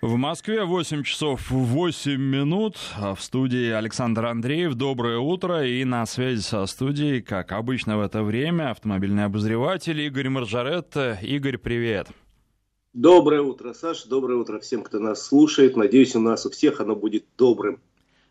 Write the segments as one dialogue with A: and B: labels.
A: В Москве 8 часов 8 минут. А в студии Александр Андреев. Доброе утро. И на связи со студией, как обычно в это время, автомобильный обозреватель Игорь Маржарет. Игорь, привет.
B: Доброе утро, Саша. Доброе утро всем, кто нас слушает. Надеюсь, у нас у всех оно будет добрым.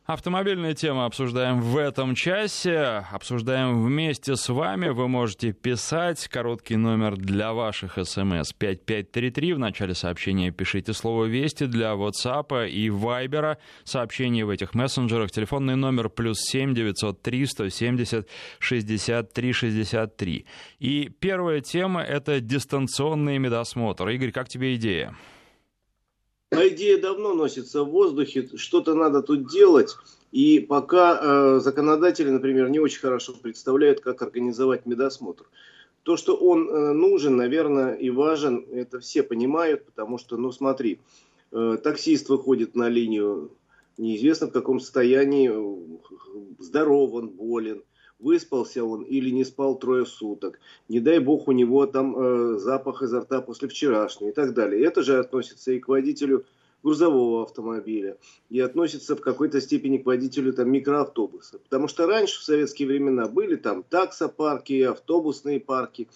A: Автомобильные темы обсуждаем в этом часе. Обсуждаем вместе с вами. Вы можете писать. Короткий номер для ваших смс 5533. В начале сообщения пишите слово «Вести» для WhatsApp и Viber. Сообщения в этих мессенджерах. Телефонный номер плюс 7 903 170 63 63. И первая тема — это дистанционный медосмотр. Игорь, как тебе идея?
B: А идея давно носится в воздухе, что-то надо тут делать. И пока э, законодатели, например, не очень хорошо представляют, как организовать медосмотр. То, что он э, нужен, наверное, и важен, это все понимают, потому что, ну смотри, э, таксист выходит на линию, неизвестно в каком состоянии, здоров он, болен, выспался он или не спал трое суток, не дай бог у него там э, запах изо рта после вчерашнего и так далее. Это же относится и к водителю грузового автомобиля, и относится в какой-то степени к водителю там, микроавтобуса. Потому что раньше, в советские времена, были там таксопарки, автобусные парки,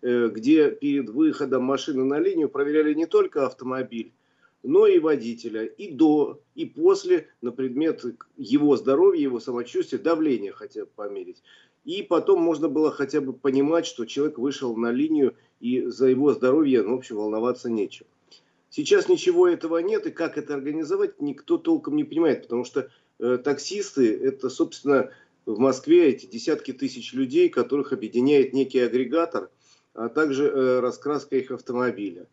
B: э, где перед выходом машины на линию проверяли не только автомобиль, но и водителя, и до, и после на предмет его здоровья, его самочувствия, давления хотя бы померить. И потом можно было хотя бы понимать, что человек вышел на линию, и за его здоровье, ну, в общем, волноваться нечего. Сейчас ничего этого нет, и как это организовать, никто толком не понимает, потому что э, таксисты, это, собственно, в Москве эти десятки тысяч людей, которых объединяет некий агрегатор, а также э, раскраска их автомобиля.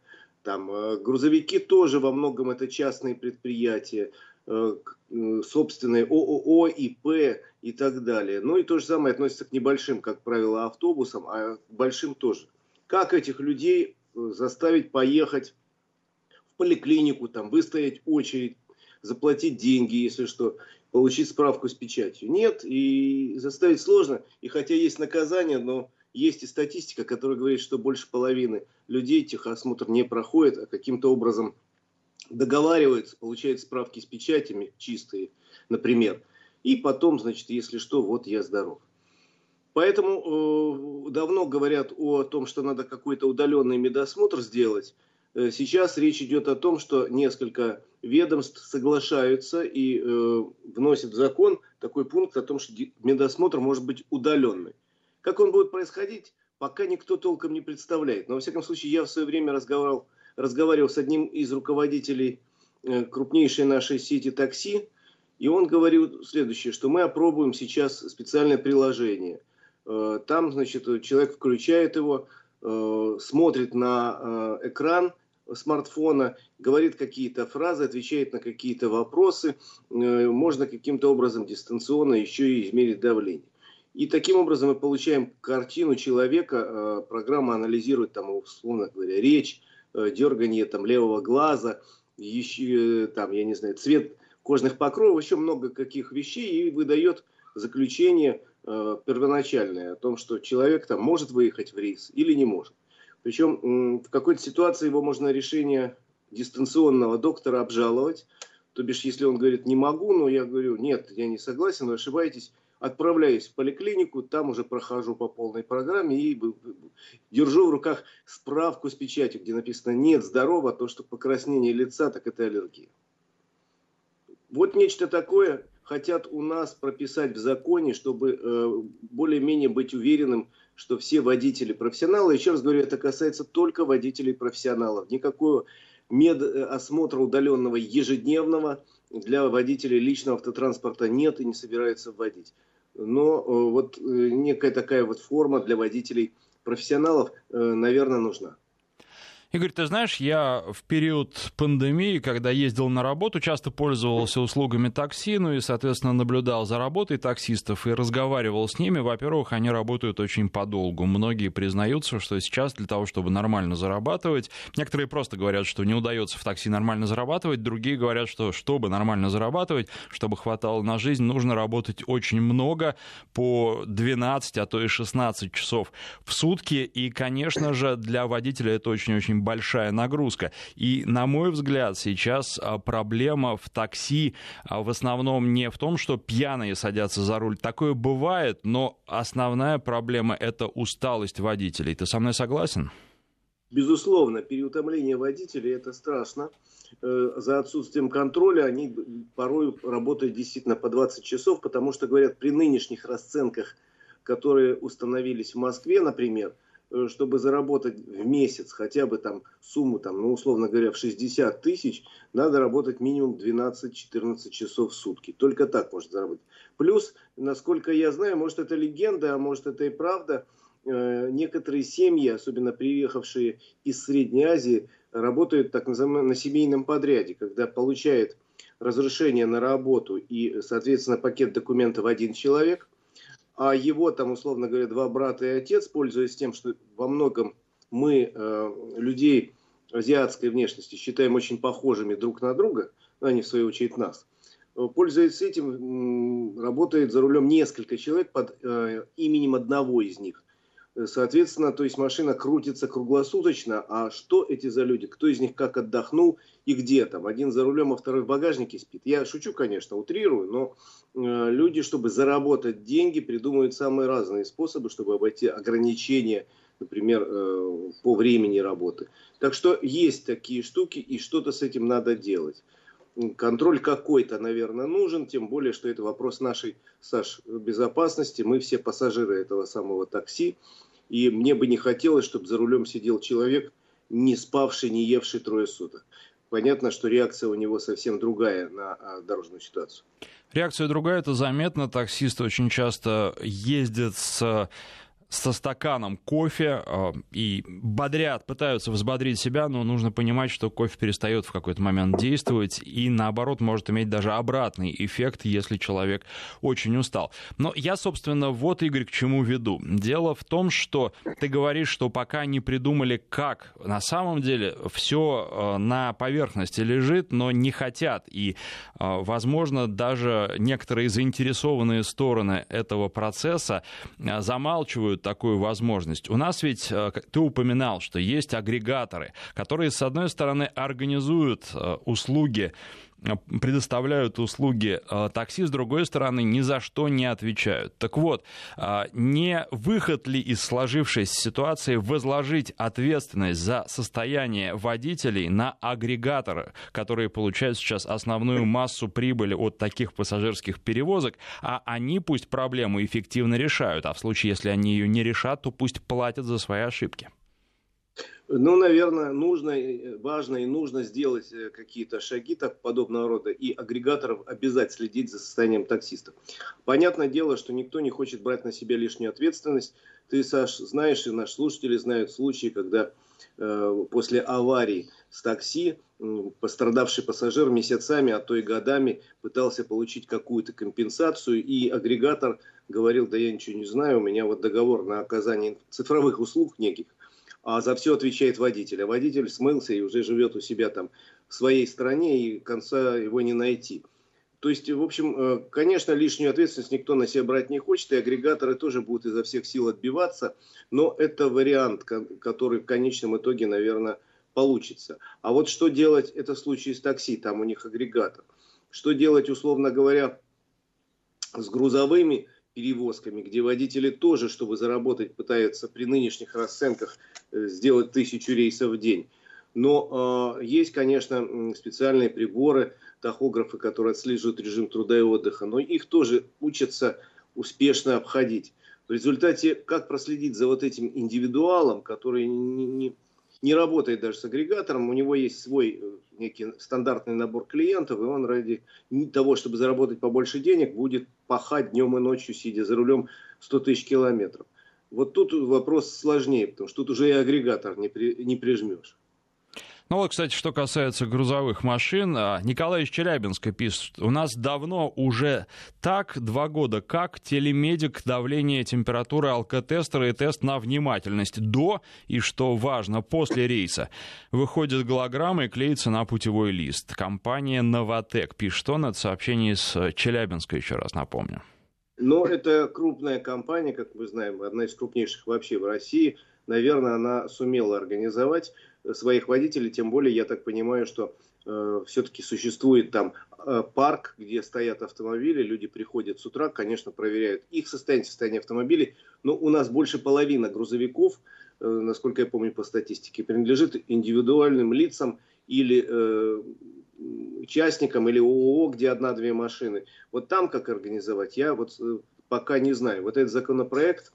B: Там э, грузовики тоже во многом это частные предприятия, э, э, собственные ООО, ИП и так далее. Ну и то же самое относится к небольшим, как правило, автобусам, а к большим тоже. Как этих людей заставить поехать в поликлинику, там, выстоять очередь, заплатить деньги, если что, получить справку с печатью? Нет, и заставить сложно. И хотя есть наказание, но есть и статистика, которая говорит, что больше половины людей техосмотр не проходит, а каким-то образом договариваются, получают справки с печатями чистые, например. И потом, значит, если что, вот я здоров. Поэтому э, давно говорят о том, что надо какой-то удаленный медосмотр сделать. Э, сейчас речь идет о том, что несколько ведомств соглашаются и э, вносят в закон такой пункт о том, что медосмотр может быть удаленный. Как он будет происходить, пока никто толком не представляет. Но, во всяком случае, я в свое время разговаривал, разговаривал с одним из руководителей э, крупнейшей нашей сети такси, и он говорил следующее, что мы опробуем сейчас специальное приложение. Э, там, значит, человек включает его, э, смотрит на экран смартфона, говорит какие-то фразы, отвечает на какие-то вопросы. Можно каким-то образом дистанционно еще и измерить давление. И таким образом мы получаем картину человека, э, программа анализирует там, условно говоря, речь, э, дергание там, левого глаза, еще, там, я не знаю, цвет кожных покровов, еще много каких вещей и выдает заключение э, первоначальное о том, что человек там может выехать в рейс или не может. Причем в какой-то ситуации его можно решение дистанционного доктора обжаловать. То бишь, если он говорит не могу, но я говорю нет, я не согласен, вы ошибаетесь, отправляюсь в поликлинику, там уже прохожу по полной программе и держу в руках справку с печатью, где написано «нет, здорово», то, что покраснение лица, так это аллергия. Вот нечто такое хотят у нас прописать в законе, чтобы э, более-менее быть уверенным, что все водители профессионалы, еще раз говорю, это касается только водителей профессионалов. Никакого медосмотра удаленного ежедневного для водителей личного автотранспорта нет и не собирается вводить но э, вот э, некая такая вот форма для водителей профессионалов, э, наверное, нужна.
A: Игорь, ты знаешь, я в период пандемии, когда ездил на работу, часто пользовался услугами такси, ну и, соответственно, наблюдал за работой таксистов и разговаривал с ними. Во-первых, они работают очень подолгу. Многие признаются, что сейчас для того, чтобы нормально зарабатывать, некоторые просто говорят, что не удается в такси нормально зарабатывать, другие говорят, что чтобы нормально зарабатывать, чтобы хватало на жизнь, нужно работать очень много, по 12, а то и 16 часов в сутки. И, конечно же, для водителя это очень-очень очень большая нагрузка. И, на мой взгляд, сейчас а, проблема в такси а, в основном не в том, что пьяные садятся за руль. Такое бывает, но основная проблема — это усталость водителей. Ты со мной согласен?
B: Безусловно, переутомление водителей – это страшно. Э, за отсутствием контроля они порой работают действительно по 20 часов, потому что, говорят, при нынешних расценках, которые установились в Москве, например, чтобы заработать в месяц хотя бы там сумму, там, ну, условно говоря, в 60 тысяч, надо работать минимум 12-14 часов в сутки. Только так можно заработать. Плюс, насколько я знаю, может это легенда, а может это и правда – Э, некоторые семьи, особенно приехавшие из Средней Азии, работают так называемом на семейном подряде, когда получает разрешение на работу и, соответственно, пакет документов один человек, а его там, условно говоря, два брата и отец, пользуясь тем, что во многом мы э, людей азиатской внешности считаем очень похожими друг на друга, ну, они в свою очередь нас, э, пользуясь этим, работает за рулем несколько человек под э, именем одного из них. Соответственно, то есть машина крутится круглосуточно, а что эти за люди, кто из них как отдохнул и где там. Один за рулем, а второй в багажнике спит. Я шучу, конечно, утрирую, но э, люди, чтобы заработать деньги, придумывают самые разные способы, чтобы обойти ограничения, например, э, по времени работы. Так что есть такие штуки, и что-то с этим надо делать контроль какой-то, наверное, нужен, тем более, что это вопрос нашей, Саш, безопасности. Мы все пассажиры этого самого такси, и мне бы не хотелось, чтобы за рулем сидел человек, не спавший, не евший трое суток. Понятно, что реакция у него совсем другая на а, дорожную ситуацию.
A: Реакция другая, это заметно. Таксисты очень часто ездят с со стаканом кофе э, и бодрят, пытаются взбодрить себя, но нужно понимать, что кофе перестает в какой-то момент действовать и, наоборот, может иметь даже обратный эффект, если человек очень устал. Но я, собственно, вот, Игорь, к чему веду. Дело в том, что ты говоришь, что пока не придумали, как на самом деле все э, на поверхности лежит, но не хотят. И, э, возможно, даже некоторые заинтересованные стороны этого процесса замалчивают используют такую возможность. У нас ведь, э, ты упоминал, что есть агрегаторы, которые, с одной стороны, организуют э, услуги предоставляют услуги такси, с другой стороны, ни за что не отвечают. Так вот, не выход ли из сложившейся ситуации возложить ответственность за состояние водителей на агрегаторы, которые получают сейчас основную массу прибыли от таких пассажирских перевозок, а они пусть проблему эффективно решают, а в случае, если они ее не решат, то пусть платят за свои ошибки.
B: Ну, наверное, нужно, важно и нужно сделать э, какие-то шаги так, подобного рода, и агрегаторов обязать следить за состоянием таксистов. Понятное дело, что никто не хочет брать на себя лишнюю ответственность. Ты, Саш, знаешь, и наши слушатели знают случаи, когда э, после аварии с такси э, пострадавший пассажир месяцами, а то и годами пытался получить какую-то компенсацию, и агрегатор говорил, да я ничего не знаю, у меня вот договор на оказание цифровых услуг неких, а за все отвечает водитель. А водитель смылся и уже живет у себя там в своей стране, и конца его не найти. То есть, в общем, э, конечно, лишнюю ответственность никто на себя брать не хочет, и агрегаторы тоже будут изо всех сил отбиваться, но это вариант, который в конечном итоге, наверное, получится. А вот что делать, это в случае с такси, там у них агрегатор. Что делать, условно говоря, с грузовыми перевозками, где водители тоже, чтобы заработать, пытаются при нынешних расценках э, сделать тысячу рейсов в день. Но э, есть, конечно, специальные приборы, тахографы, которые отслеживают режим труда и отдыха, но их тоже учатся успешно обходить. В результате, как проследить за вот этим индивидуалом, который не, не, не работает даже с агрегатором, у него есть свой э, некий стандартный набор клиентов, и он ради того, чтобы заработать побольше денег, будет пахать днем и ночью, сидя за рулем 100 тысяч километров. Вот тут вопрос сложнее, потому что тут уже и агрегатор не, при, не прижмешь.
A: Ну вот, кстати, что касается грузовых машин, а, Николай из Челябинска пишет, у нас давно уже так, два года как, телемедик, давление, температура, алкотестеры и тест на внимательность до и, что важно, после рейса. Выходит голограмма и клеится на путевой лист. Компания «Новотек» пишет он, это сообщение из Челябинска, еще раз напомню.
B: Но это крупная компания, как мы знаем, одна из крупнейших вообще в России. Наверное, она сумела организовать своих водителей, тем более я так понимаю, что э, все-таки существует там э, парк, где стоят автомобили, люди приходят с утра, конечно, проверяют их состояние, состояние автомобилей, но у нас больше половины грузовиков, э, насколько я помню по статистике, принадлежит индивидуальным лицам или э, участникам, или ООО, где одна-две машины. Вот там как организовать, я вот э, пока не знаю. Вот этот законопроект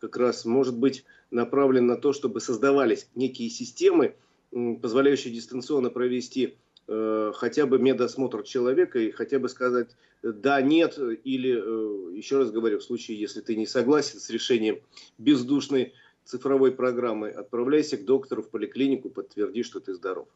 B: как раз может быть направлен на то, чтобы создавались некие системы, позволяющие дистанционно провести э, хотя бы медосмотр человека и хотя бы сказать да, нет, или, э, еще раз говорю, в случае, если ты не согласен с решением бездушной цифровой программы, отправляйся к доктору в поликлинику, подтверди, что ты здоров.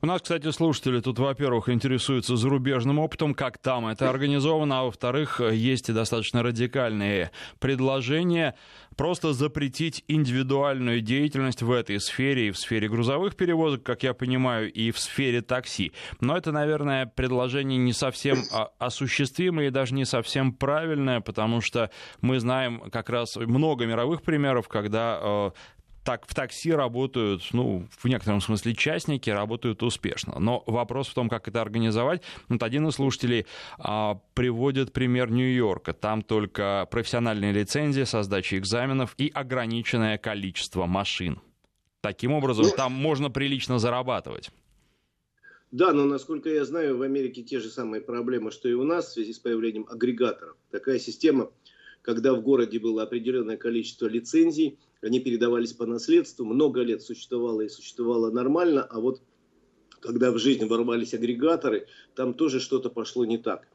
A: У нас, кстати, слушатели тут, во-первых, интересуются зарубежным опытом, как там это организовано, а во-вторых, есть и достаточно радикальные предложения просто запретить индивидуальную деятельность в этой сфере и в сфере грузовых перевозок, как я понимаю, и в сфере такси. Но это, наверное, предложение не совсем осуществимое и даже не совсем правильное, потому что мы знаем как раз много мировых примеров, когда э, так, в такси работают, ну, в некотором смысле частники, работают успешно. Но вопрос в том, как это организовать. Вот один из слушателей а, приводит пример Нью-Йорка. Там только профессиональные лицензии со сдачей экзаменов и ограниченное количество машин. Таким образом, ну, там можно прилично зарабатывать.
B: Да, но насколько я знаю, в Америке те же самые проблемы, что и у нас в связи с появлением агрегаторов. Такая система, когда в городе было определенное количество лицензий, они передавались по наследству, много лет существовало и существовало нормально, а вот когда в жизнь ворвались агрегаторы, там тоже что-то пошло не так.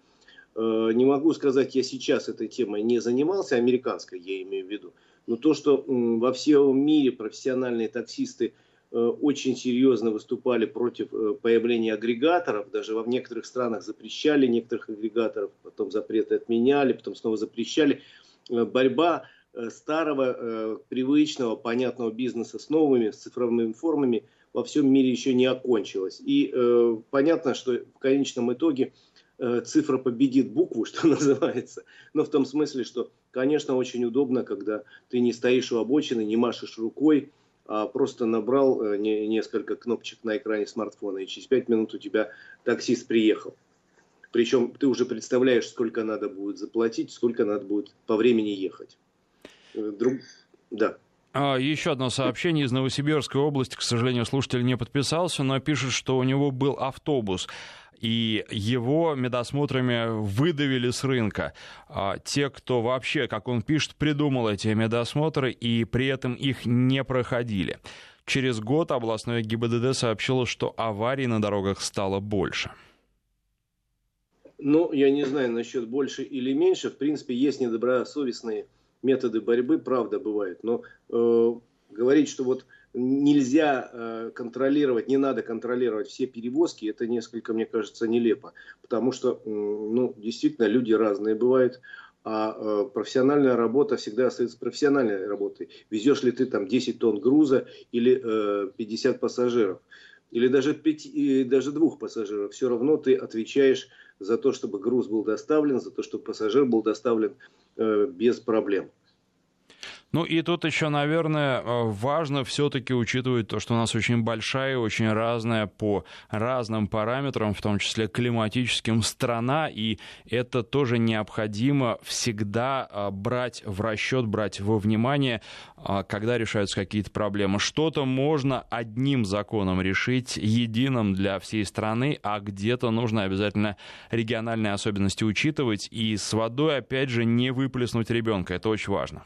B: Э, не могу сказать, я сейчас этой темой не занимался, американской я имею в виду, но то, что во всем мире профессиональные таксисты э, очень серьезно выступали против э, появления агрегаторов, даже во некоторых странах запрещали некоторых агрегаторов, потом запреты отменяли, потом снова запрещали. Борьба старого, э, привычного, понятного бизнеса с новыми, с цифровыми формами во всем мире еще не окончилась. И э, понятно, что в конечном итоге э, цифра победит букву, что называется. Но в том смысле, что, конечно, очень удобно, когда ты не стоишь у обочины, не машешь рукой, а просто набрал э, не, несколько кнопочек на экране смартфона, и через пять минут у тебя таксист приехал. Причем ты уже представляешь, сколько надо будет заплатить, сколько надо будет по времени ехать. Э, друг... Да.
A: А, еще одно сообщение из Новосибирской области. К сожалению, слушатель не подписался, но пишет, что у него был автобус и его медосмотрами выдавили с рынка. А те, кто вообще, как он пишет, придумал эти медосмотры и при этом их не проходили. Через год областное ГИБДД сообщило, что аварий на дорогах стало больше.
B: Ну, я не знаю насчет больше или меньше. В принципе, есть недобросовестные методы борьбы, правда, бывает. Но э, говорить, что вот нельзя э, контролировать, не надо контролировать все перевозки, это несколько, мне кажется, нелепо. Потому что, э, ну, действительно, люди разные бывают. А э, профессиональная работа всегда остается профессиональной работой. Везешь ли ты там 10 тонн груза или э, 50 пассажиров, или даже, 5, и даже двух пассажиров, все равно ты отвечаешь за то, чтобы груз был доставлен, за то, чтобы пассажир был доставлен Э, без проблем.
A: Ну и тут еще, наверное, э, важно все-таки учитывать то, что у нас очень большая, очень разная по разным параметрам, в том числе климатическим, страна, и это тоже необходимо всегда э, брать в расчет, брать во внимание, э, когда решаются какие-то проблемы. Что-то можно одним законом решить, единым для всей страны, а где-то нужно обязательно региональные особенности учитывать, и с водой, опять же, не выплеснуть ребенка. Это очень важно.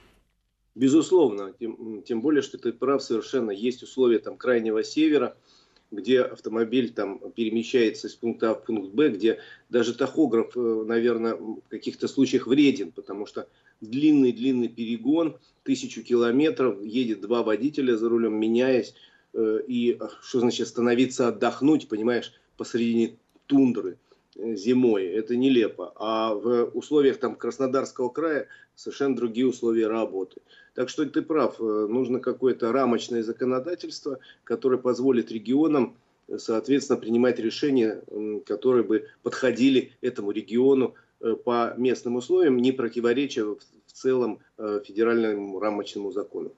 B: Безусловно, тем, тем более, что ты прав совершенно. Есть условия там крайнего севера, где автомобиль там перемещается из пункта А в пункт Б, где даже тахограф, э, наверное, в каких-то случаях вреден, потому что длинный-длинный перегон, тысячу километров, едет два водителя за рулем, меняясь, э, и а, что значит становиться отдохнуть, понимаешь, посредине тундры э, зимой, это нелепо. А в условиях там Краснодарского края совершенно другие условия работы. Так что ты прав, э, нужно какое-то рамочное законодательство, которое позволит регионам, э, соответственно, принимать решения, которые бы подходили этому региону э, по местным условиям, не противоречия в целом федеральному рамочному закону.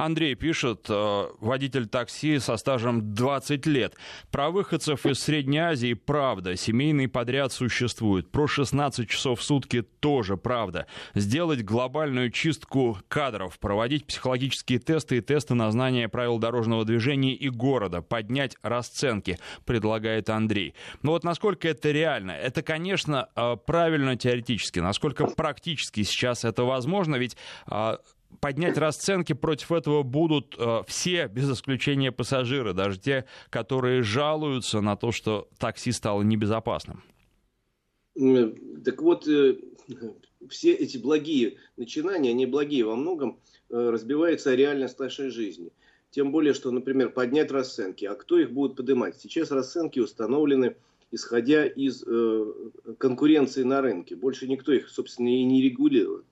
A: Андрей пишет, э, водитель такси со стажем 20 лет. Про выходцев из Средней Азии правда. Семейный подряд существует. Про 16 часов в сутки тоже правда. Сделать глобальную чистку кадров, проводить психологические тесты и тесты на знание правил дорожного движения и города, поднять расценки, предлагает Андрей. Но вот насколько это реально? Это, конечно, э, правильно теоретически. Насколько практически сейчас это возможно? Ведь э, поднять расценки против этого будут э, все, без исключения пассажиры, даже те, которые жалуются на то, что такси стало небезопасным.
B: Так вот, э, все эти благие начинания, они благие во многом, э, разбиваются о реальность нашей жизни. Тем более, что, например, поднять расценки. А кто их будет поднимать? Сейчас расценки установлены, исходя из э, конкуренции на рынке. Больше никто их, собственно, и не регулирует.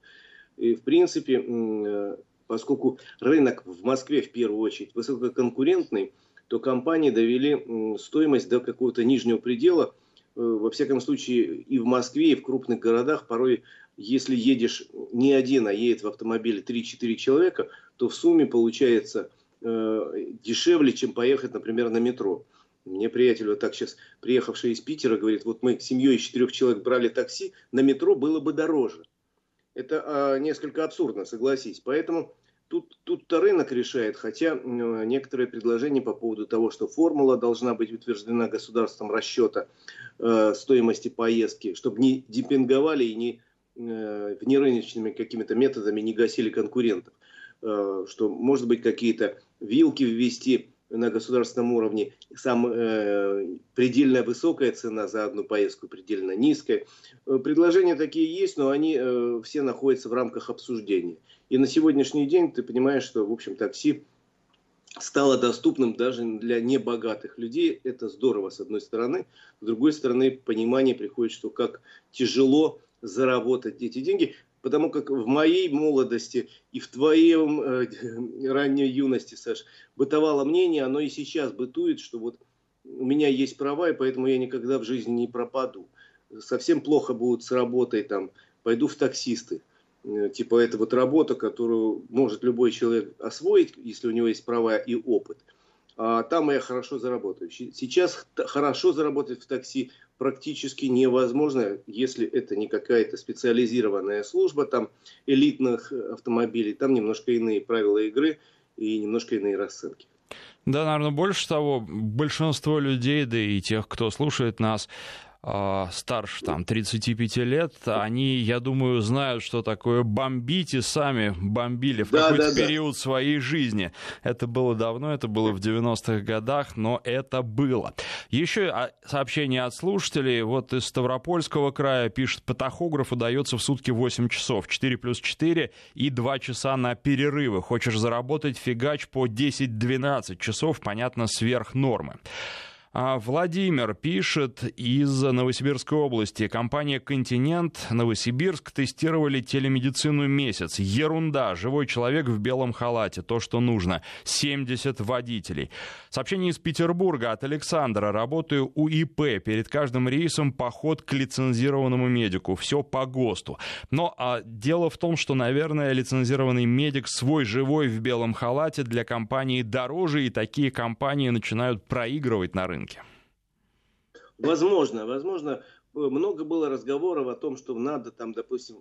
B: И, в принципе, э, поскольку рынок в Москве в первую очередь высококонкурентный, то компании довели стоимость до какого-то нижнего предела. Э, во всяком случае, и в Москве, и в крупных городах порой, если едешь не один, а едет в автомобиле 3-4 человека, то в сумме получается э, дешевле, чем поехать, например, на метро. Мне приятель вот так сейчас, приехавший из Питера, говорит, вот мы семьей из четырех человек брали такси, на метро было бы дороже. Это а, несколько абсурдно, согласись. Поэтому тут, тут-то рынок решает, хотя э, некоторые предложения по поводу того, что формула должна быть утверждена государством расчета э, стоимости поездки, чтобы не демпинговали и не э, внерыночными какими-то методами не гасили конкурентов. Э, что, может быть, какие-то вилки ввести на государственном уровне сам, э, предельно высокая цена за одну поездку, предельно низкая. Э, предложения такие есть, но они э, все находятся в рамках обсуждения. И на сегодняшний день ты понимаешь, что, в общем, такси стало доступным даже для небогатых людей. Это здорово, с одной стороны. С другой стороны, понимание приходит, что как тяжело заработать эти деньги. Потому как в моей молодости и в твоем э, ранней юности, Саш, бытовало мнение, оно и сейчас бытует, что вот у меня есть права, и поэтому я никогда в жизни не пропаду. Совсем плохо будет с работой, там, пойду в таксисты. Э, типа это вот работа, которую может любой человек освоить, если у него есть права и опыт. А там я хорошо заработаю. Сейчас хорошо заработать в такси практически невозможно, если это не какая-то специализированная служба там элитных автомобилей. Там немножко иные правила игры и немножко иные расценки.
A: Да, наверное, больше того, большинство людей, да и тех, кто слушает нас, старше там 35 лет, они, я думаю, знают, что такое бомбить и сами бомбили в да, какой-то да, период да. своей жизни. Это было давно, это было в 90-х годах, но это было. Еще сообщение от слушателей. Вот из Ставропольского края пишет, по тахографу дается в сутки 8 часов, 4 плюс 4 и 2 часа на перерывы. Хочешь заработать фигач по 10-12 часов, понятно, сверх нормы. А Владимир пишет из Новосибирской области. Компания «Континент» Новосибирск тестировали телемедицину месяц. Ерунда. Живой человек в белом халате. То, что нужно. 70 водителей. Сообщение из Петербурга от Александра. Работаю у ИП. Перед каждым рейсом поход к лицензированному медику. Все по ГОСТу. Но а, дело в том, что, наверное, лицензированный медик свой живой в белом халате для компании дороже, и такие компании начинают проигрывать на рынке рынке?
B: Возможно, возможно, много было разговоров о том, что надо там, допустим,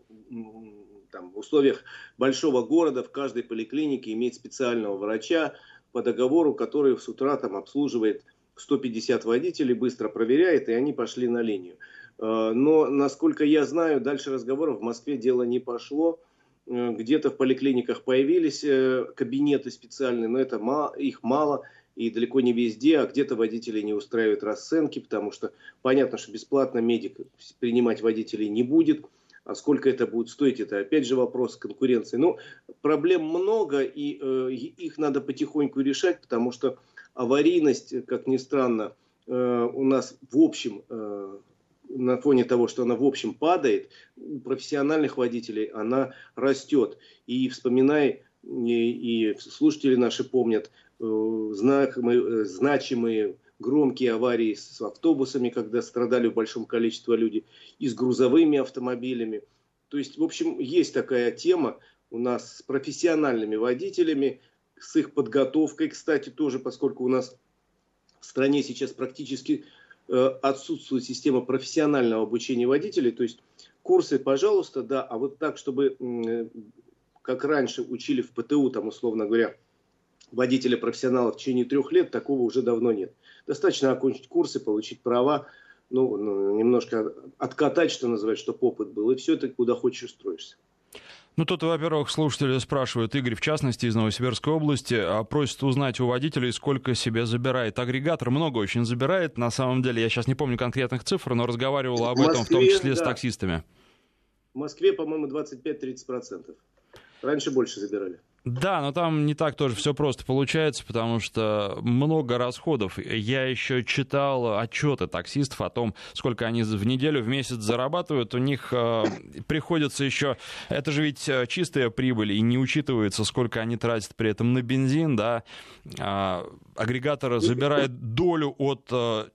B: там, в условиях большого города в каждой поликлинике иметь специального врача по договору, который с утра там обслуживает 150 водителей, быстро проверяет, и они пошли на линию. Э, но, насколько я знаю, дальше разговоров в Москве дело не пошло. Э, где-то в поликлиниках появились э, кабинеты специальные, но это мало, их мало и далеко не везде, а где-то водители не устраивают расценки, потому что понятно, что бесплатно медик принимать водителей не будет. А сколько это будет стоить, это опять же вопрос конкуренции. Но ну, проблем много, и э, их надо потихоньку решать, потому что аварийность, как ни странно, э, у нас в общем, э, на фоне того, что она в общем падает, у профессиональных водителей она растет. И вспоминай, и, и слушатели наши помнят, Э, значимые, э, значимые громкие аварии с автобусами, когда страдали в большом количестве люди, и с грузовыми автомобилями. То есть, в общем, есть такая тема у нас с профессиональными водителями, с их подготовкой, кстати, тоже, поскольку у нас в стране сейчас практически э, отсутствует система профессионального обучения водителей, то есть курсы, пожалуйста, да, а вот так, чтобы, как раньше учили в ПТУ, там, условно говоря, водителя профессионала в течение трех лет, такого уже давно нет. Достаточно окончить курсы, получить права, ну, ну немножко откатать, что называется, чтобы опыт был, и все это куда хочешь устроишься.
A: Ну, тут, во-первых, слушатели спрашивают, Игорь, в частности, из Новосибирской области, а просят узнать у водителей, сколько себе забирает агрегатор. Много очень забирает. На самом деле, я сейчас не помню конкретных цифр, но разговаривал об Москве, этом в том числе да. с таксистами.
B: В Москве, по-моему, 25-30%. Раньше больше забирали.
A: Да, но там не так тоже все просто получается, потому что много расходов. Я еще читал отчеты таксистов о том, сколько они в неделю, в месяц зарабатывают. У них э, приходится еще... Это же ведь э, чистая прибыль, и не учитывается, сколько они тратят при этом на бензин, да. Э, агрегатор забирает долю от э,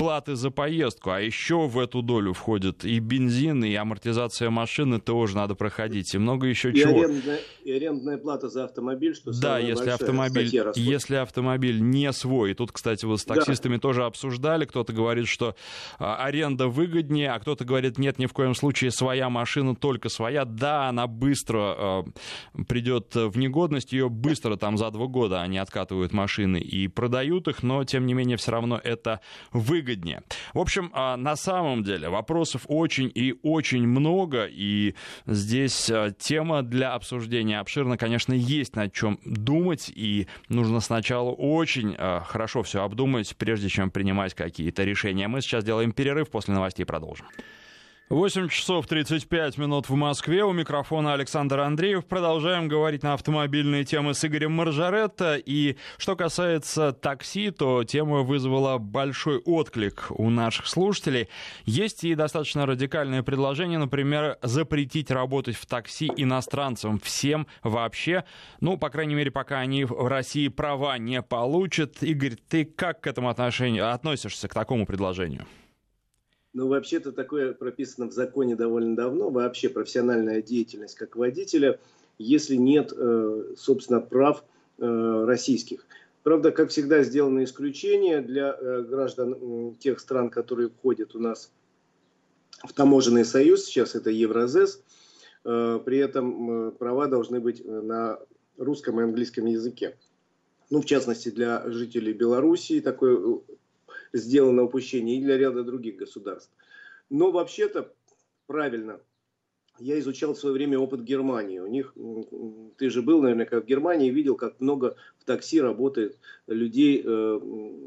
A: платы за поездку, а еще в эту долю входит и бензин, и амортизация машины тоже надо проходить, и много еще
B: и
A: чего.
B: Арендная, и арендная плата за автомобиль, что
A: Да, если автомобиль, если автомобиль не свой. И тут, кстати, вы с таксистами да. тоже обсуждали. Кто-то говорит, что а, аренда выгоднее, а кто-то говорит, нет, ни в коем случае своя машина, только своя. Да, она быстро а, придет в негодность, ее быстро там за два года они откатывают машины и продают их, но тем не менее все равно это выгодно выгоднее. В общем, а, на самом деле вопросов очень и очень много, и здесь а, тема для обсуждения обширна, конечно, есть над чем думать, и нужно сначала очень а, хорошо все обдумать, прежде чем принимать какие-то решения. Мы сейчас делаем перерыв, после новостей продолжим. 8 часов 35 минут в Москве. У микрофона Александр Андреев. Продолжаем говорить на автомобильные темы с Игорем Маржаретто. И что касается такси, то тема вызвала большой отклик у наших слушателей. Есть и достаточно радикальное предложение, например, запретить работать в такси иностранцам всем вообще. Ну, по крайней мере, пока они в России права не получат. Игорь, ты как к этому отношению относишься, к такому предложению?
B: Ну, вообще-то такое прописано в законе довольно давно. Вообще профессиональная деятельность как водителя, если нет, э, собственно, прав э, российских. Правда, как всегда, сделано исключение для э, граждан тех стран, которые входят у нас в таможенный союз. Сейчас это Евразес. При этом права должны быть на русском и английском языке. Ну, в частности, для жителей Белоруссии такое сделано упущение и для ряда других государств. Но вообще-то правильно. Я изучал в свое время опыт Германии. У них, ты же был, наверное, как в Германии, видел, как много в такси работает людей, э,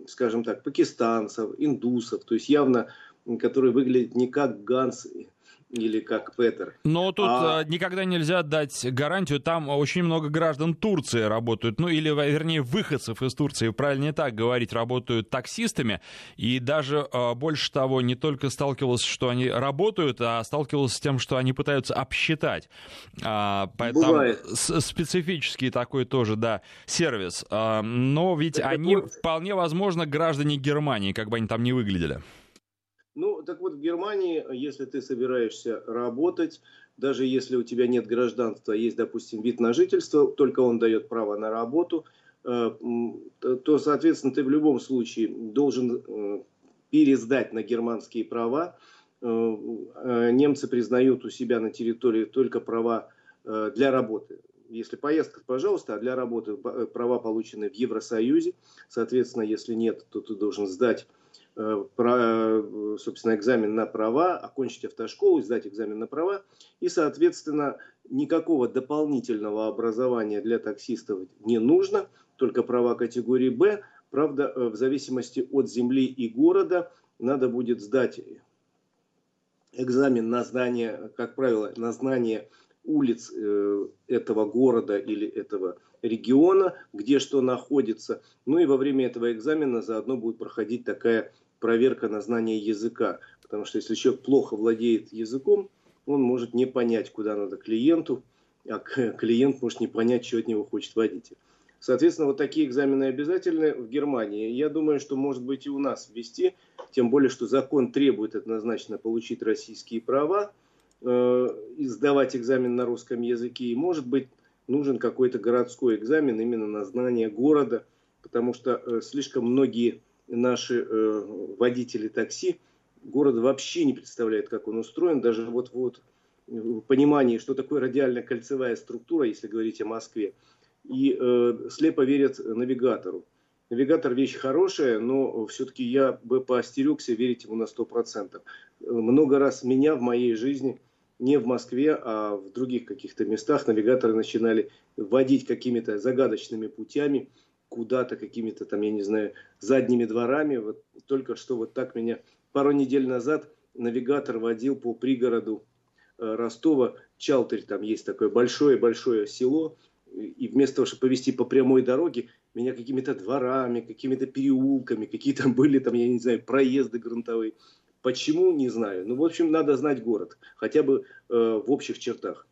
B: скажем так, пакистанцев, индусов, то есть явно, которые выглядят не как Ганс или как Петер.
A: Но тут а... Э, никогда нельзя дать гарантию. Там очень много граждан Турции работают, ну или, вернее, выходцев из Турции, правильно так говорить, работают таксистами. И даже э, больше того, не только сталкивался, что они работают, а сталкивался с тем, что они пытаются обсчитать. А, поэтому специфический такой тоже, да, сервис. А, но ведь Это они вот... вполне возможно граждане Германии, как бы они там ни выглядели.
B: Ну, так вот, в Германии, если ты собираешься работать, даже если у тебя нет гражданства, есть, допустим, вид на жительство, только он дает право на работу, э, то, соответственно, ты в любом случае должен э, пересдать на германские права. Э, немцы признают у себя на территории только права для работы. Если поездка, пожалуйста, а для работы права получены в Евросоюзе. Соответственно, если нет, то ты должен сдать Э, про, собственно, экзамен на права, окончить автошколу, сдать экзамен на права. И, соответственно, никакого дополнительного образования для таксистов не нужно, только права категории «Б». Правда, э, в зависимости от земли и города надо будет сдать экзамен на знание, как правило, на знание улиц э, этого города или этого региона, где что находится. Ну и во время этого экзамена заодно будет проходить такая проверка на знание языка. Потому что если человек плохо владеет языком, он может не понять, куда надо клиенту, а клиент может не понять, что от него хочет водитель. Соответственно, вот такие экзамены обязательны в Германии. Я думаю, что может быть и у нас ввести, тем более, что закон требует однозначно получить российские права, э, сдавать экзамен на русском языке. И может быть нужен какой-то городской экзамен именно на знание города, потому что э, слишком многие наши э, водители такси города вообще не представляют, как он устроен. Даже вот, вот в понимании, что такое радиальная кольцевая структура, если говорить о Москве, и э, слепо верят навигатору. Навигатор вещь хорошая, но все-таки я бы поостерегся верить ему на 100%. Много раз меня в моей жизни, не в Москве, а в других каких-то местах, навигаторы начинали вводить какими-то загадочными путями, куда-то какими-то там, я не знаю, задними дворами. Вот только что вот так меня пару недель назад навигатор водил по пригороду э, Ростова, Чалтырь, там есть такое большое-большое село, и вместо того, чтобы повезти по прямой дороге, меня какими-то дворами, какими-то переулками, какие там были, там, я не знаю, проезды грунтовые. Почему, не знаю. Ну, в общем, надо знать город, хотя бы э, в общих чертах.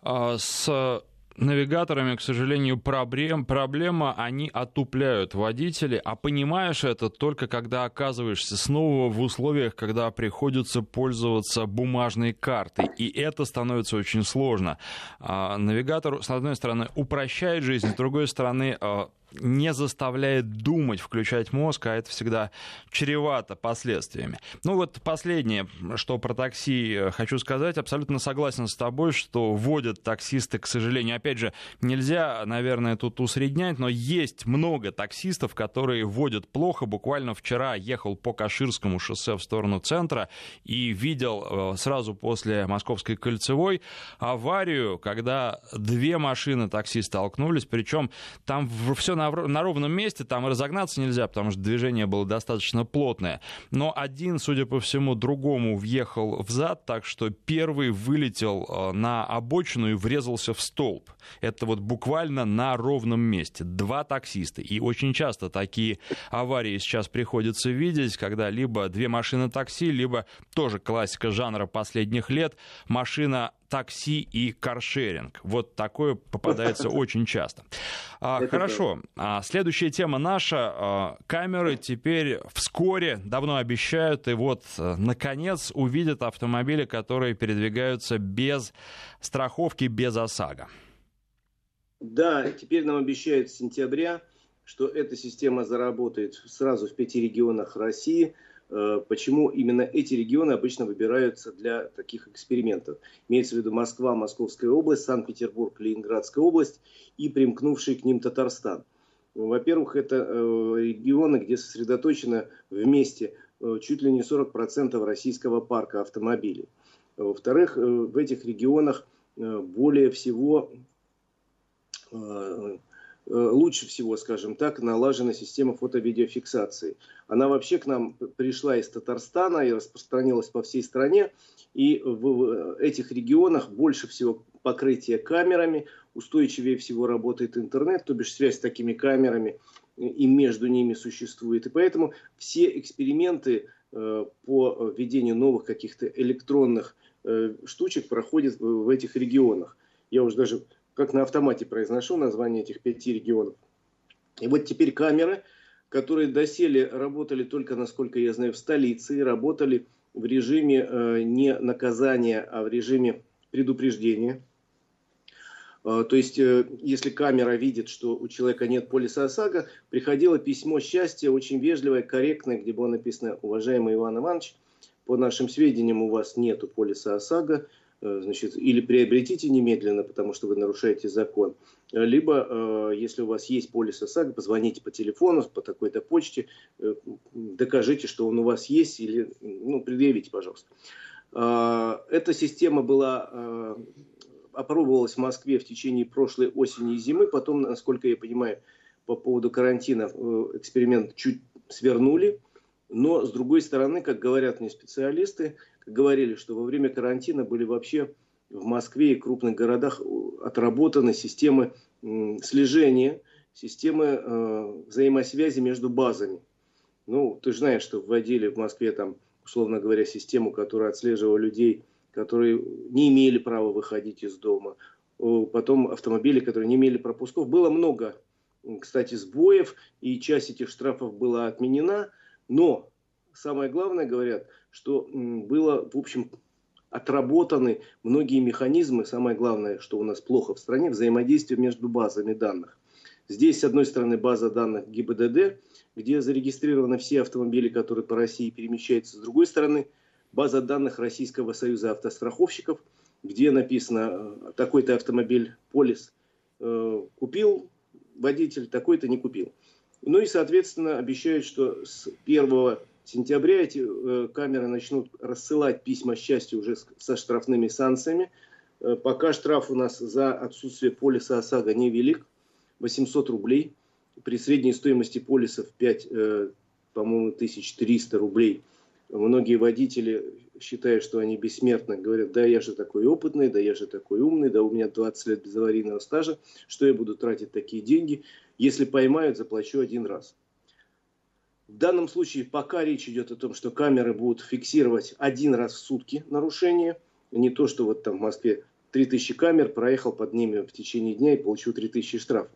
A: А с навигаторами, к сожалению, проблем, проблема, они отупляют водителей, а понимаешь это только когда оказываешься снова в условиях, когда приходится пользоваться бумажной картой, и это становится очень сложно. А, навигатор, с одной стороны, упрощает жизнь, с другой стороны, а, не заставляет думать, включать мозг, а это всегда чревато последствиями. Ну вот последнее, что про такси э, хочу сказать, абсолютно согласен с тобой, что водят таксисты, к сожалению, опять же, нельзя, наверное, тут усреднять, но есть много таксистов, которые водят плохо. Буквально вчера ехал по Каширскому шоссе в сторону центра и видел э, сразу после Московской кольцевой аварию, когда две машины такси столкнулись, причем там все на, на ровном месте, там разогнаться нельзя, потому что движение было достаточно плотное. Но один, судя по всему, другому въехал в зад, так что первый вылетел э, на обочину и врезался в столб. Это вот буквально на ровном месте. Два таксиста. И очень часто такие аварии сейчас приходится видеть, когда либо две машины такси, либо тоже классика жанра последних лет, машина такси и каршеринг. Вот такое попадается очень часто. А, хорошо. А, следующая тема наша. А, камеры теперь вскоре, давно обещают, и вот, а, наконец, увидят автомобили, которые передвигаются без страховки, без ОСАГО.
B: Да, теперь нам обещают с сентября, что эта система заработает сразу в пяти регионах России – Э, почему именно эти регионы обычно выбираются для таких экспериментов. Имеется в виду Москва, Московская область, Санкт-Петербург, Ленинградская область и примкнувший к ним Татарстан. Во-первых, это э, регионы, где сосредоточено вместе э, чуть ли не 40% российского парка автомобилей. Во-вторых, в этих регионах более всего Э, лучше всего, скажем так, налажена система фото-видеофиксации. Она вообще к нам пришла из Татарстана и распространилась по всей стране. И в этих регионах больше всего покрытие камерами, устойчивее всего работает интернет, то бишь связь с такими камерами и между ними существует. И поэтому все эксперименты э, по введению новых каких-то электронных э, штучек проходят в этих регионах. Я уже даже как на автомате произношу название этих пяти регионов. И вот теперь камеры, которые доселе работали только, насколько я знаю, в столице, работали в режиме э, не наказания, а в режиме предупреждения. Э, то есть, э, если камера видит, что у человека нет полиса ОСАГО, приходило письмо счастья, очень вежливое, корректное, где было написано «Уважаемый Иван Иванович, по нашим сведениям у вас нет полиса ОСАГО, значит, или приобретите немедленно, потому что вы нарушаете закон, либо, э, если у вас есть полис ОСАГО, позвоните по телефону, по такой-то почте, э, докажите, что он у вас есть, или ну, предъявите, пожалуйста. Эта система была опробовалась в Москве в течение прошлой осени и зимы. Потом, насколько я понимаю, по поводу карантина эксперимент чуть свернули. Но, с другой стороны, как говорят мне специалисты, говорили, что во время карантина были вообще в Москве и крупных городах отработаны системы слежения, системы э, взаимосвязи между базами. Ну, ты же знаешь, что вводили в Москве там, условно говоря, систему, которая отслеживала людей, которые не имели права выходить из дома. Потом автомобили, которые не имели пропусков. Было много, кстати, сбоев, и часть этих штрафов была отменена. Но самое главное, говорят, что было, в общем, отработаны многие механизмы. Самое главное, что у нас плохо в стране, взаимодействие между базами данных. Здесь, с одной стороны, база данных ГИБДД, где зарегистрированы все автомобили, которые по России перемещаются. С другой стороны, база данных Российского союза автостраховщиков, где написано, э, такой-то автомобиль полис э, купил водитель, такой-то не купил. Ну и, соответственно, обещают, что с 1 сентября эти э, камеры начнут рассылать письма счастья уже со штрафными санкциями. Э, пока штраф у нас за отсутствие полиса ОСАГО невелик, 800 рублей. При средней стоимости полисов 5, э, по-моему, 1300 рублей. Многие водители считают, что они бессмертны, говорят, да я же такой опытный, да я же такой умный, да у меня 20 лет безаварийного стажа, что я буду тратить такие деньги, если поймают, заплачу один раз. В данном случае пока речь идет о том, что камеры будут фиксировать один раз в сутки нарушение. Не то, что вот там в Москве 3000 камер, проехал под ними в течение дня и получил 3000 штрафов.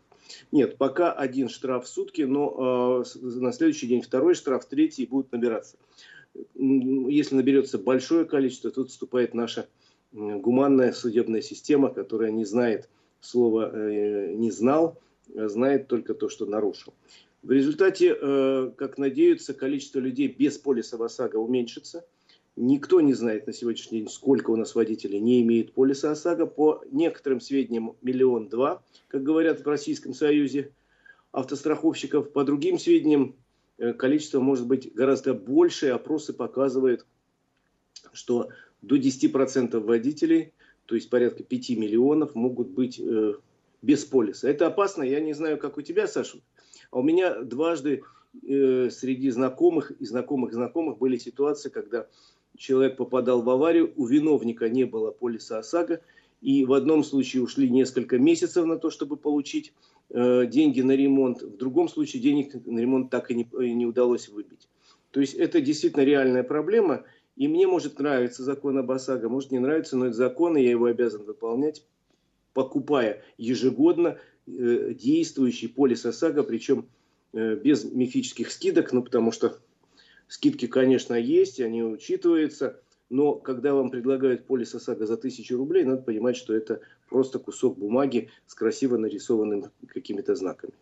B: Нет, пока один штраф в сутки, но э, на следующий день второй штраф, третий будет набираться. Если наберется большое количество, тут вступает наша гуманная судебная система, которая не знает слова э, «не знал», а знает только то, что нарушил. В результате, э, как надеются, количество людей без полиса ОСАГО уменьшится. Никто не знает на сегодняшний день, сколько у нас водителей не имеет полиса ОСАГО. По некоторым сведениям, миллион два, как говорят в Российском Союзе автостраховщиков. По другим сведениям, э, количество может быть гораздо больше. Опросы показывают, что до 10% водителей, то есть порядка 5 миллионов, могут быть э, без полиса. Это опасно. Я не знаю, как у тебя, Саша, а у меня дважды э, среди знакомых и знакомых знакомых были ситуации, когда человек попадал в аварию, у виновника не было полиса ОСАГО, и в одном случае ушли несколько месяцев на то, чтобы получить э, деньги на ремонт, в другом случае денег на ремонт так и не, не удалось выбить. То есть это действительно реальная проблема, и мне может нравиться закон об ОСАГО, может не нравится, но это закон, и я его обязан выполнять, покупая ежегодно Э, действующий полис ОСАГО, причем э, без мифических скидок, ну потому что скидки, конечно, есть, они учитываются, но когда вам предлагают полис ОСАГО за тысячу рублей, надо понимать, что это просто кусок бумаги с красиво нарисованными какими-то знаками.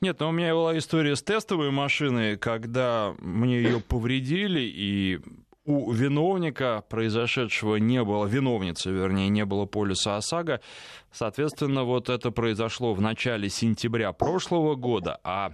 A: Нет, но у меня была история с тестовой машиной, когда мне ее повредили, и у виновника произошедшего не было, виновницы, вернее, не было полиса ОСАГО. Соответственно, вот это произошло в начале сентября прошлого года, а,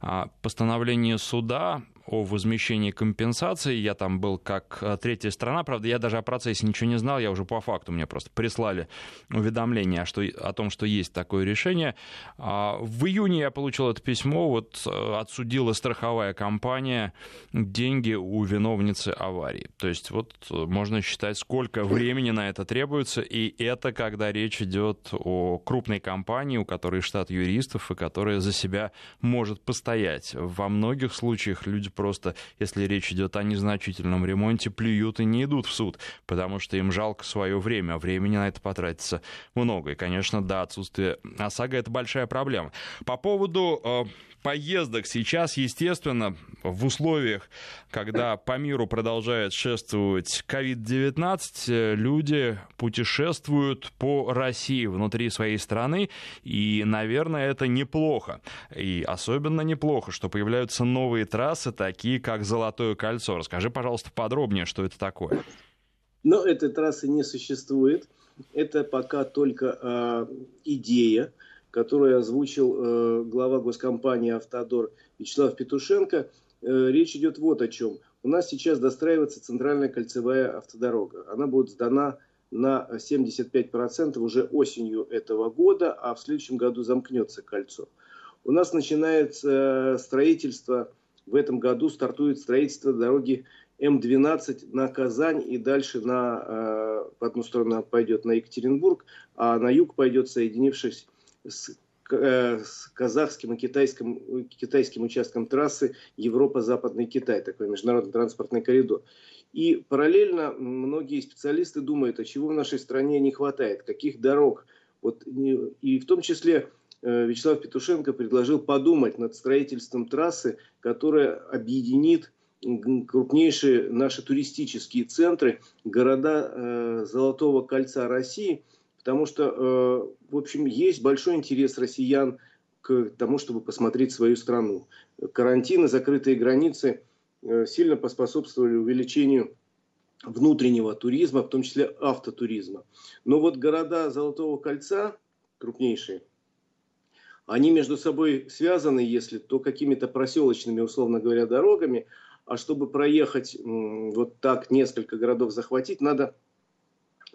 A: а постановление суда о возмещении компенсации. Я там был как э, третья страна. Правда, я даже о процессе ничего не знал. Я уже по факту мне просто прислали уведомление что, о том, что есть такое решение. А, в июне я получил это письмо. Вот э, отсудила страховая компания деньги у виновницы аварии. То есть вот э, можно считать, сколько времени на это требуется. И это когда речь идет о крупной компании, у которой штат юристов и которая за себя может постоять. Во многих случаях люди просто, если речь идет о незначительном ремонте, плюют и не идут в суд, потому что им жалко свое время, а времени на это потратится много. И, конечно, да, отсутствие ОСАГО — это большая проблема. По поводу э, поездок сейчас, естественно, в условиях, когда по миру продолжает шествовать COVID-19, э, люди путешествуют по России внутри своей страны, и, наверное, это неплохо. И особенно неплохо, что появляются новые трассы, такие как Золотое кольцо. Расскажи, пожалуйста, подробнее, что это такое.
B: Но этой трассы не существует. Это пока только э, идея которую озвучил э, глава госкомпании «Автодор» Вячеслав Петушенко. Э, речь идет вот о чем. У нас сейчас достраивается центральная кольцевая автодорога. Она будет сдана на 75% уже осенью этого года, а в следующем году замкнется кольцо. У нас начинается строительство, в этом году стартует строительство дороги М12 на Казань и дальше на, э, в одну сторону пойдет на Екатеринбург, а на юг пойдет, соединившись с, э, с казахским и китайским, китайским участком трассы Европа-Западный Китай, такой международный транспортный коридор. И параллельно многие специалисты думают, а чего в нашей стране не хватает, каких дорог. Вот, и в том числе э, Вячеслав Петушенко предложил подумать над строительством трассы, которая объединит крупнейшие наши туристические центры, города э, Золотого кольца России, потому что, э, в общем, есть большой интерес россиян к тому, чтобы посмотреть свою страну. Карантины, закрытые границы э, сильно поспособствовали увеличению внутреннего туризма, в том числе автотуризма. Но вот города Золотого кольца, крупнейшие, они между собой связаны, если то какими-то проселочными, условно говоря, дорогами, а чтобы проехать вот так несколько городов захватить, надо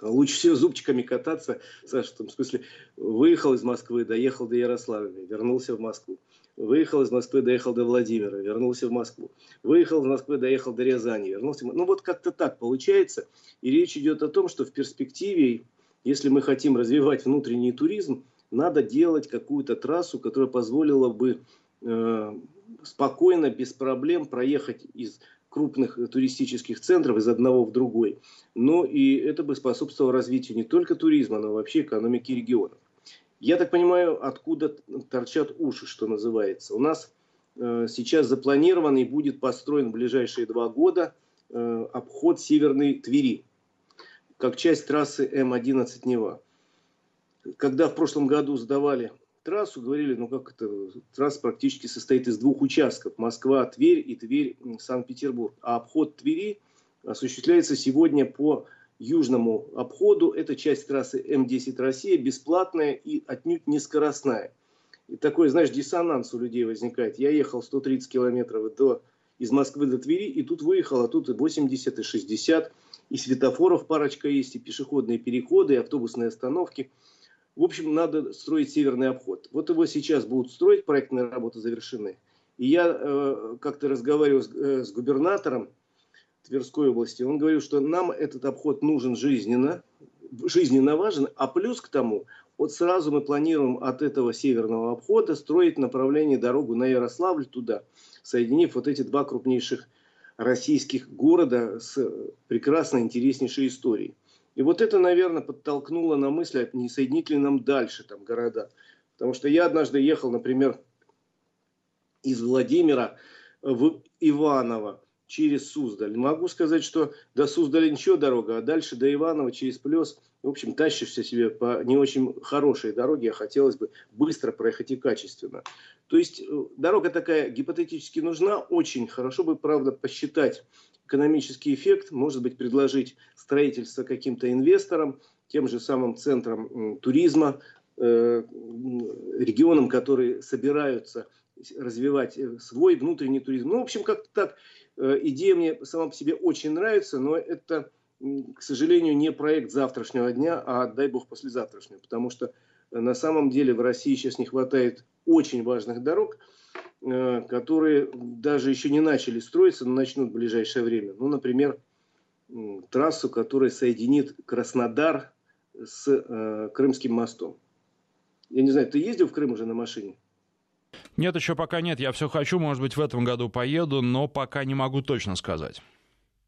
B: лучше всего зубчиками кататься. Саша, в том смысле, выехал из Москвы, доехал до Ярославля, вернулся в Москву. Выехал из Москвы, доехал до Владимира, вернулся в Москву. Выехал из Москвы, доехал до Рязани, вернулся. Ну вот как-то так получается. И речь идет о том, что в перспективе, если мы хотим развивать внутренний туризм, надо делать какую-то трассу, которая позволила бы э, спокойно, без проблем проехать из крупных туристических центров из одного в другой. Но и это бы способствовало развитию не только туризма, но вообще экономики регионов. Я так понимаю, откуда торчат уши, что называется. У нас э, сейчас запланирован и будет построен в ближайшие два года э, обход Северной Твери, как часть трассы М11 Нева. Когда в прошлом году сдавали трассу, говорили, ну как это, трасса практически состоит из двух участков. Москва, Тверь и Тверь, Санкт-Петербург. А обход Твери осуществляется сегодня по южному обходу. Это часть трассы М10 Россия, бесплатная и отнюдь не скоростная. И такой, знаешь, диссонанс у людей возникает. Я ехал 130 километров до, из Москвы до Твери, и тут выехал, а тут и 80, и 60, и светофоров парочка есть, и пешеходные переходы, и автобусные остановки – в общем, надо строить северный обход. Вот его сейчас будут строить, проектные работы завершены. И я э, как-то разговаривал с, э, с губернатором Тверской области. Он говорил, что нам этот обход нужен жизненно, жизненно важен. А плюс к тому, вот сразу мы планируем от этого северного обхода строить направление дорогу на Ярославль туда, соединив вот эти два крупнейших российских города с прекрасно интереснейшей историей. И вот это, наверное, подтолкнуло на мысль, не соединить ли нам дальше там города. Потому что я однажды ехал, например, из Владимира в Иваново через Суздаль. Могу сказать, что до Суздаля ничего дорога, а дальше до Иванова через Плес, в общем, тащишься себе по не очень хорошей дороге, а хотелось бы быстро проехать и качественно. То есть э, дорога такая гипотетически нужна, очень хорошо бы, правда, посчитать экономический эффект, может быть, предложить строительство каким-то инвесторам, тем же самым центрам туризма, э, регионам, которые собираются развивать э, свой внутренний туризм. Ну, в общем, как-то так. Э, идея мне сама по себе очень нравится, но это, к сожалению, не проект завтрашнего дня, а дай бог послезавтрашнего. Потому что на самом деле в России сейчас не хватает очень важных дорог – которые даже еще не начали строиться, но начнут в ближайшее время. Ну, например, трассу, которая соединит Краснодар с э, Крымским мостом. Я не знаю, ты ездил в Крым уже на машине?
A: Нет, еще пока нет. Я все хочу, может быть, в этом году поеду, но пока не могу точно сказать.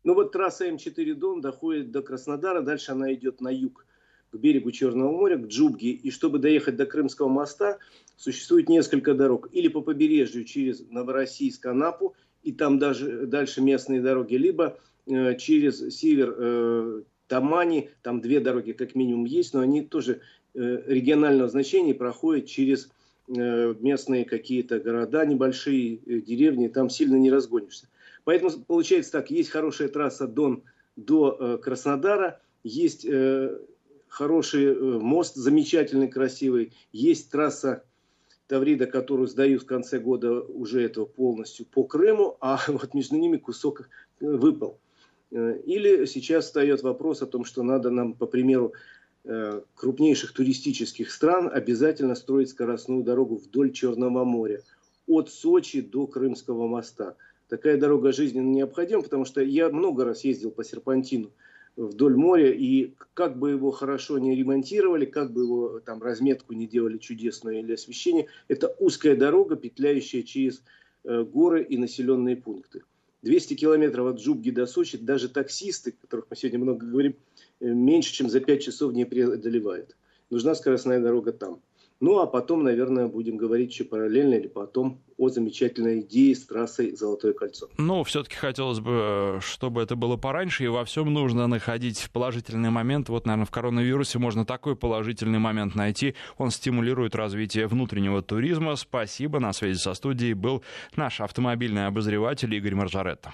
B: Ну вот трасса М4 Дон доходит до Краснодара, дальше она идет на юг к берегу Черного моря, к Джубге. И чтобы доехать до Крымского моста, существует несколько дорог. Или по побережью через Новороссийск, Анапу, и там даже дальше местные дороги, либо э, через север э, Тамани, там две дороги как минимум есть, но они тоже э, регионального значения проходят через э, местные какие-то города, небольшие э, деревни, там сильно не разгонишься. Поэтому получается так, есть хорошая трасса Дон до э, Краснодара, есть э, хороший э, мост, замечательный, красивый. Есть трасса Таврида, которую сдают в конце года уже этого полностью по Крыму, а вот между ними кусок э, выпал. Э, или сейчас встает вопрос о том, что надо нам, по примеру, крупнейших туристических стран обязательно строить скоростную дорогу вдоль Черного моря, от Сочи до Крымского моста. Такая дорога жизненно необходима, потому что я много раз ездил по серпантину – вдоль моря, и как бы его хорошо не ремонтировали, как бы его там разметку не делали чудесную или освещение, это узкая дорога, петляющая через э, горы и населенные пункты. 200 километров от Джубги до Сочи даже таксисты, о которых мы сегодня много говорим, э, меньше, чем за 5 часов не преодолевают. Нужна скоростная дорога там. Ну, а потом, наверное, будем говорить еще параллельно или потом о замечательной идее с трассой «Золотое кольцо».
A: Ну, все-таки хотелось бы, чтобы это было пораньше, и во всем нужно находить положительный момент. Вот, наверное, в коронавирусе можно такой положительный момент найти. Он стимулирует развитие внутреннего туризма. Спасибо. На связи со студией был наш автомобильный обозреватель Игорь Маржаретто.